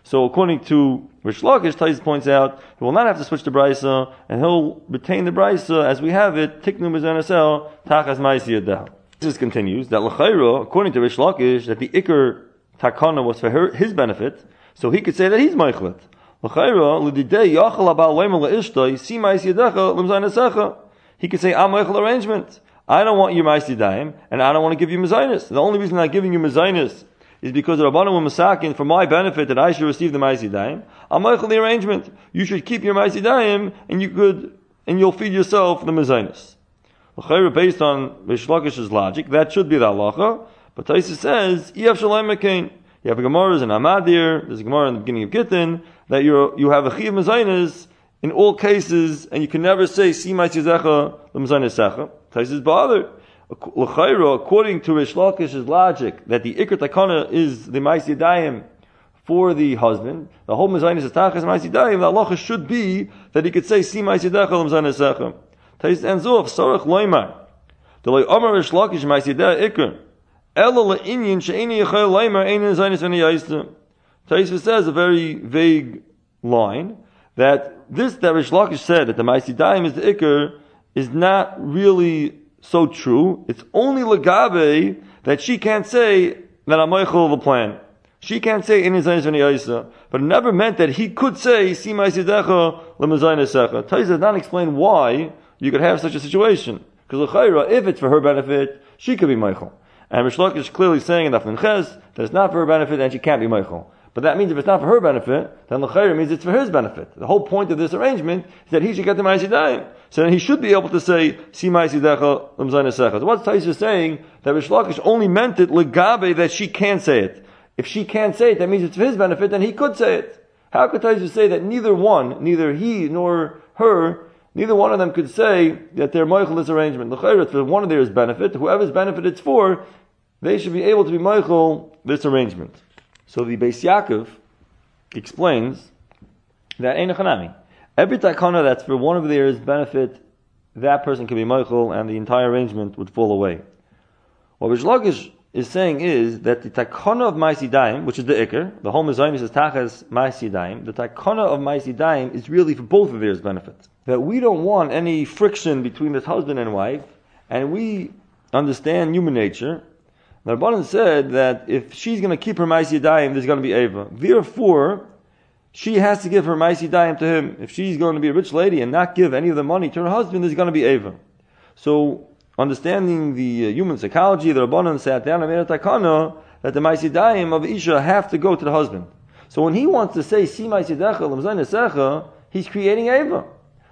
So according to Rish Lakish, Tais points out, he will not have to switch to Brisa, and he'll retain the Brisa as we have it, tiknu mezainisel, tachas ma'is yadeha. This continues, that l'chayra, according to Rish Lakish, that the ikr takana was for her, his benefit, so he could say that he's Meichlet. He could say, I'm Meichel arrangement. I don't want your Maisi and I don't want to give you Mezainis. The only reason I'm giving you Mezainis is because the Rabbanim were masakin for my benefit that I should receive the Maisidayim. I'm making the arrangement. You should keep your Maisidayim and you could, and you'll feed yourself the Mezainis. Based on Rishlakish's logic, that should be the halacha, but Taisa says, Iyaf Shalom McCain. You have a Gemara in Amadir, there's a Gemara in the beginning of Gittin, that you you have a Chiv Mezainis in all cases, and you can never say, Si Maizizecha, the Mezainis Secha. Taisa is bothered according to Rish Lakish's logic, that the Ikr Takana is the Maisi for the husband, the whole Mizainis is Tachas Maisi Dayim, the Allah should be that he could say, Si Maisi Dechel Mizainis Sechem. Tais ends off, Sorach Loimar. The Loi Omer Rish Lakish Maisi Dayim Ikr. Ela Le'inyin Ein says a very vague line, that this that Rish Lakish said, that the Maisi Dayim is the Ikr, is not really so true. It's only Lagabe that she can't say that I'm of the plan. She can't say in his but it never meant that he could say Sima Sidecha Lemazaynesecha. Taisa does not explain why you could have such a situation. Because if it's for her benefit, she could be Michael. And Rishlok is clearly saying in Dafnin Ches that it's not for her benefit and she can't be Michael. But that means if it's not for her benefit, then the means it's for his benefit. The whole point of this arrangement is that he should get the Ma'asidayim. So then he should be able to say, Si Ma'asidecha Lamzaynasecha. So what's saying? That Rish only meant it legabe that she can't say it. If she can't say it, that means it's for his benefit, then he could say it. How could Taisa say that neither one, neither he nor her, neither one of them could say that they're Michael this arrangement? The for one of theirs benefit, whoever's benefit it's for, they should be able to be Michael this arrangement. So the Beis Yaakov explains that Ein Chanami. Every takana that's for one of theirs benefit, that person can be Michael and the entire arrangement would fall away. What Rish Lakish is saying is that the takana of Maisidaim, which is the Iker, the whole Mizayim is Tachas Maisidaim, the takana of Maisidaim is really for both of theirs benefit. That we don't want any friction between this husband and wife, and we understand human nature, the Rabbanan said that if she's going to keep her Maisi Daim, there's going to be Ava. Therefore, she has to give her Maisi Daim to him. If she's going to be a rich lady and not give any of the money to her husband, there's going to be Ava. So, understanding the uh, human psychology, the Rabbanan sat down and made a takana that the Maisi Daim of Isha have to go to the husband. So when he wants to say, Si Maisi Decha, he's creating Ava.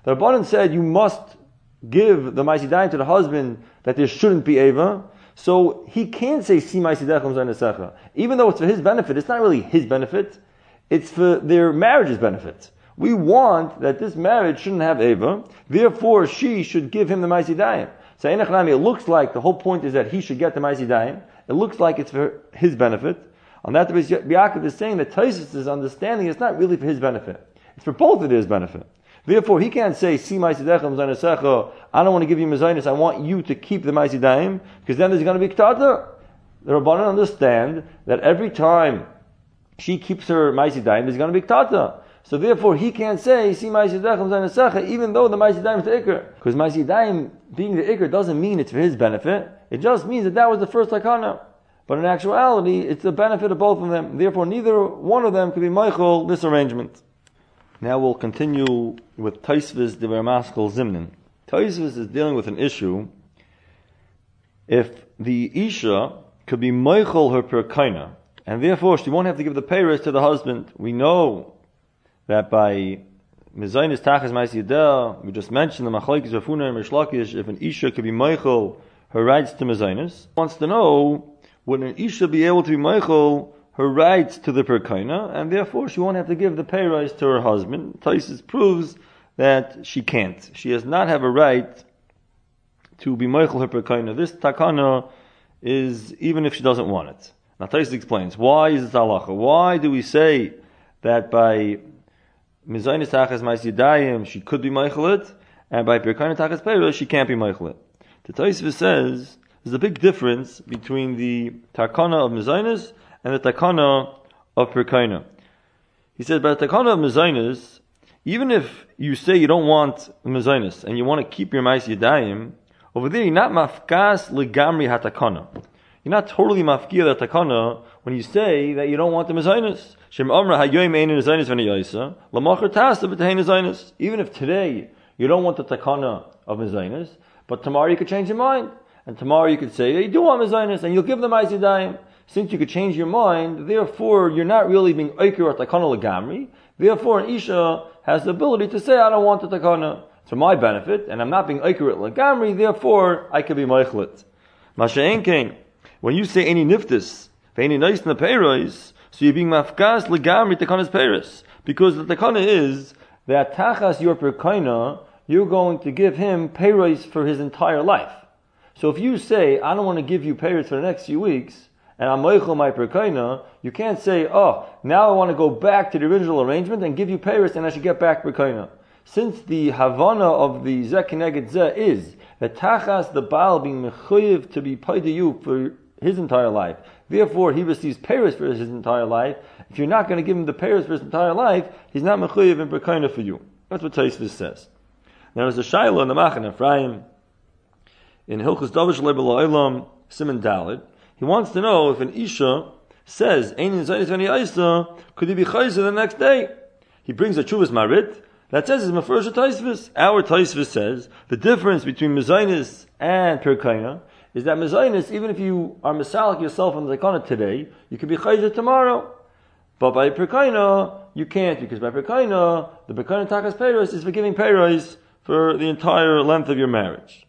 The Rabbanan said, you must give the Maisi Daim to the husband that there shouldn't be Ava. So he can't say see Simai Even though it's for his benefit, it's not really his benefit, it's for their marriage's benefit. We want that this marriage shouldn't have Eva, therefore she should give him the Maisidayim. So it looks like the whole point is that he should get the Maisidayim. It looks like it's for his benefit. On that, basis, Yaakov is saying that Taisus' understanding is not really for his benefit. It's for both of his benefit. Therefore, he can't say, "See my I don't want to give you mezainis. I want you to keep the ma'isidaim, because then there's going to be ktata. The rabbanon understand that every time she keeps her ma'isidaim, there's going to be ktata. So therefore, he can't say, "See my even though the ma'isidaim is the ikr, because ma'isidaim being the ikr doesn't mean it's for his benefit. It just means that that was the first takana. But in actuality, it's the benefit of both of them. Therefore, neither one of them could be Michael this arrangement. Now we'll continue with Taisvis de Vermaskal Zimnin. Taisvis is dealing with an issue if the Isha could be Meichel her perkaina, and therefore she won't have to give the payers to the husband. We know that by Mizainis Tachas Ma'is we just mentioned the Machlaikis Rav Huna and Rishlakish, if an Isha could be Meichel her rights to Mizainis, wants to know, would an Isha be able to be Meichel her rights to the perkaina, and therefore she won't have to give the pay rise to her husband. Taisus proves that she can't. She does not have a right to be Michael her perkaina. This takana is even if she doesn't want it. Now Taisus explains why is it halacha? Why do we say that by mizaynis tachas ma'asidayim she could be Michael it, and by perkaina tachas payra she can't be Michael it? The Taisus says there's a big difference between the takana of mizaynis and the takana of Perkaina. He said, but the takana of Mezainis, even if you say you don't want Mezainis and you want to keep your Mais Yadayim, over there you're not mafkas legamri hatakana. You're not totally mafkia the takana when you say that you don't want the Mezainis. Shem Amra hayoim ein Mezainis v'niyayisa, lamachar tasta b'tehin Mezainis. Even if today you don't want the takana of Mezainis, but tomorrow you could change your mind. And tomorrow you could say, you do want Mezainis, and you'll give them Mais Yadayim. Since you could change your mind, therefore you're not really being Oikir or Takana Lagamri. Therefore, an Isha has the ability to say, I don't want the Takana. For my benefit, and I'm not being Oikir at Lagamri, therefore I could be Meichlet. Masha'en king, when you say any niftis, any nice in the peiros, so you're being mafkas legamri takanas peiros. Because the takana is that tachas your perkaina, you're going to give him peiros for his entire life. So if you say, I don't want to give you peiros for the next few weeks, and I'm moichel my perkaina, you can't say, oh, now I want to go back to the original arrangement and give you peiros and I should get back perkaina. Since the Havana of the Zekineged Zeh is that Tachas, the Baal, being mechuyev to be paid to you for his entire life. Therefore, he receives Paris for his entire life. If you're not going to give him the Paris for his entire life, he's not mechuyev and Berkaina for you. That's what Taisvis says. Now, there's a Shaila in the Machan Ephraim, in Hilchus Davish Lebel Simon Dalid. He wants to know if an Isha says, could he be Chayzer the next day? He brings a Chuvas Marit, that says it's Mefurish Taisvis. Our Taisvis says the difference between Mezainis and Perkaina is that Mezainis, even if you are Mesalik yourself on the Zakana today, you can be Chayzer tomorrow. But by Perkaina, you can't, because by Perkaina, the Perkaina Takas Peros is for giving Peros for the entire length of your marriage.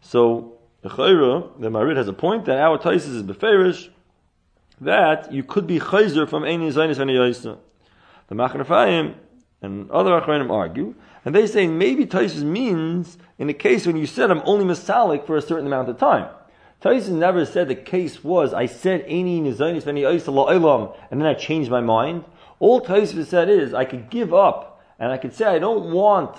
So, the Chayra, the Marid has a point that our Taisis is Beferish, that you could be Chayzer from any Zainis any Yaisa. The Machane Ephraim and other Achronim argue, and they say maybe Taisus means in the case when you said I'm only Masalik for a certain amount of time. Taisus never said the case was I said Any Nizanis Veni Ilam and then I changed my mind. All Taisus said is I could give up and I could say I don't want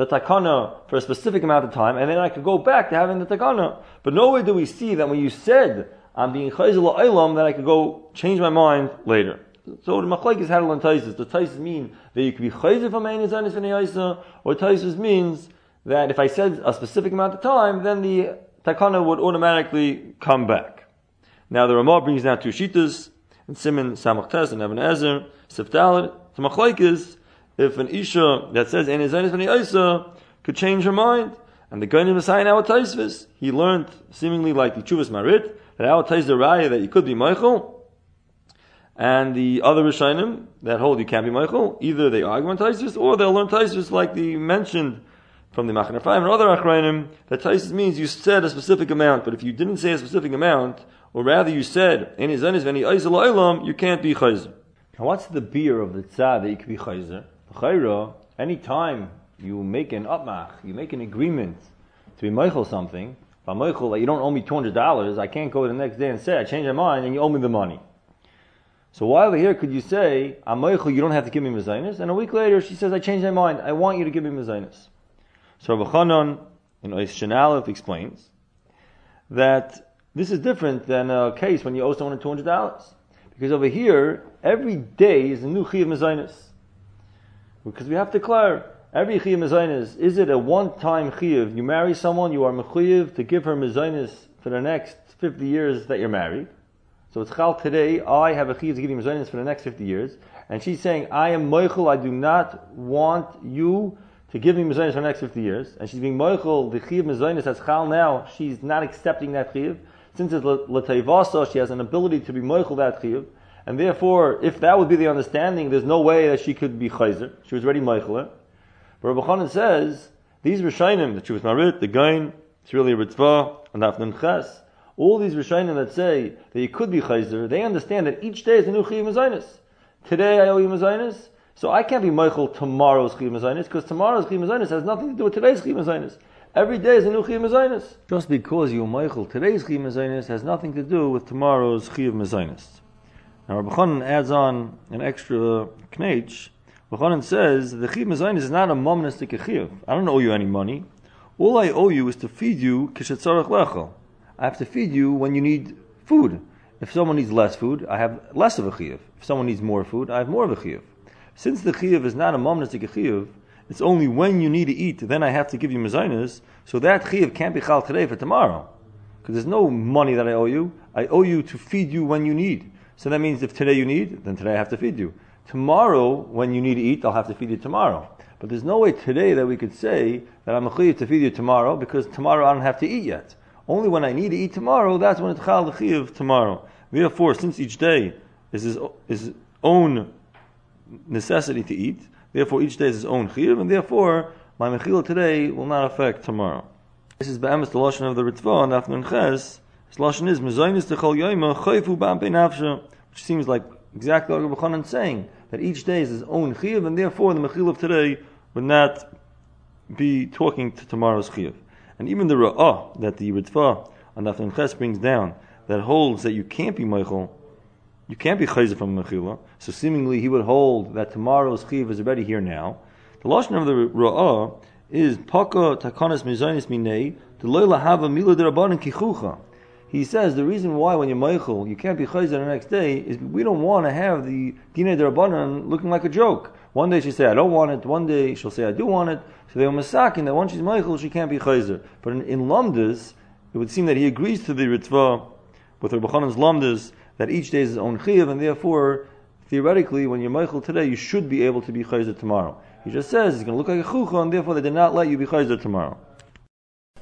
the takana for a specific amount of time, and then I could go back to having the takana. But nowhere do we see that when you said I'm being chayzel ilam that I could go change my mind later. So the machlekes had on taisus. The taisus mean that you could be chayzer from ein zanis v'neyaisa, or taisus means that if I said a specific amount of time, then the takana would automatically come back. Now the Ramah brings down two shitas, and Simon Samachtes and Evan Ezer, Sifdalit. The machlekes, if an isha that says ein zanis v'neyaisa could change her mind, and the Gainim Messiah in our Taisvis, he learned, seemingly like the Chuvas Marit, that our Tais the Raya that you could be Michael, and the other Rishonim that hold you can't be Michael, either they argue on Taisus or they'll learn Taisus like the mentioned from the Machane Five and other Achronim that Taisus means you said a specific amount, but if you didn't say a specific amount, or rather you said, any Veni Aizel you can't be Chayzer. Now what's the beer of the tzad that you can be Chayzer? Chayra, any time you make an upmach, you make an agreement to be Michael something, by Michael, like you don't owe me $200, I can't go the next day and say, I changed my mind and you owe me the money. So why over here could you say, Amoichel, you don't have to give me Mezainis? And a week later she says, I changed my mind. I want you to give me Mezainis. So Rabbi in Ois Shenalef explains that this is different than a case when you owe someone $200. Because over here, every day is a new Chiyav Mezainis. Because we have to declare, every Chiyav Mezainis, is it a one-time Chiyav? You marry someone, you are Mechuyev to give her Mezainis for the next 50 years that you're married. So it's chal today, I have a chiyuv to give you mezainis for the next 50 years. And she's saying, I am moichel, I do not want you to give me mezainis for the next 50 years. And she's being moichel, the chiyuv mezainis that's chal now, she's not accepting that chiyuv. Since it's l'tayvasa, she has an ability to be moichel that chiyuv. And therefore, if that would be the understanding, there's no way that she could be chayzer. She was already moichel. But Rabbi Chanan says, these Rishainim, the Chuvas Marit, the Gain, it's really a Ritva, and Afnim Ches, all these Rishonim that say that you could be Chayzer, they understand that each day is a new Chiyuv Mazainis. Today I owe you Mazainis, so I can't be Michael tomorrow's Chiyuv Mazainis, because tomorrow's Chiyuv Mazainis has nothing to do with today's Chiyuv Mazainis. Every day is a new Chiyuv Mazainis. Just because you Michael today's Chiyuv Mazainis has nothing to do with tomorrow's Chiyuv Mazainis. Now Rabbi Chanan adds on an extra knetch. Rabbi Chanan says the Chiyuv Mazainis is not a momnistic Chiyuv. I don't owe you any money. All I owe you is to feed you kishetzarach lechel. I have to feed you when you need food. If someone needs less food, I have less of a chiyuv. If someone needs more food, I have more of a chiyuv. Since the chiyuv is not a momnistic chiyuv, it's only when you need to eat, then I have to give you mezainas, so that chiyuv can't be chal today for tomorrow. Because there's no money that I owe you. I owe you to feed you when you need. So that means if today you need, then today I have to feed you. Tomorrow, when you need to eat, I'll have to feed you tomorrow. But there's no way today that we could say that I'm a to feed you tomorrow, because tomorrow I don't have to eat yet. Only when I need to eat tomorrow, that's when it's chal chiyuv tomorrow. Therefore, since each day is his, his own necessity to eat, therefore each day is his own chiyuv, and therefore my mechila today will not affect tomorrow. This is be'emes the lashon of the Ritva and Afnun Ches. His lashon is mezaynis techol yoyma chayfu ba'am nafsha, which seems like exactly what Rabbi Chanan is saying that each day is his own chiyuv, and therefore the mechila of today would not be talking to tomorrow's chiyuv. And even the ra'ah that the Ritva and Afnun Ches brings down that holds that you can't be Michael, you can't be chayzer from mechila. So seemingly he would hold that tomorrow's chiyuv is already here now. The lashon of the ra'ah is paka takanas mizanis minei deloila hava mila derabanan kichucha. He says the reason why when you're Michael you can't be chayzer the next day is we don't want to have the dinei derabanan looking like a joke. One day she say I don't want it. One day she'll say I do want it. So they were masaking that once she's Michael she can't be chayzer. But in, in Lamdas it would seem that he agrees to the Ritva with Rabbi Chanan's Lamdas that each day is his own chiyav and therefore theoretically when you're Michael today you should be able to be chayzer tomorrow. He just says it's going to look like a chucha, and therefore they did not let you be chayzer tomorrow.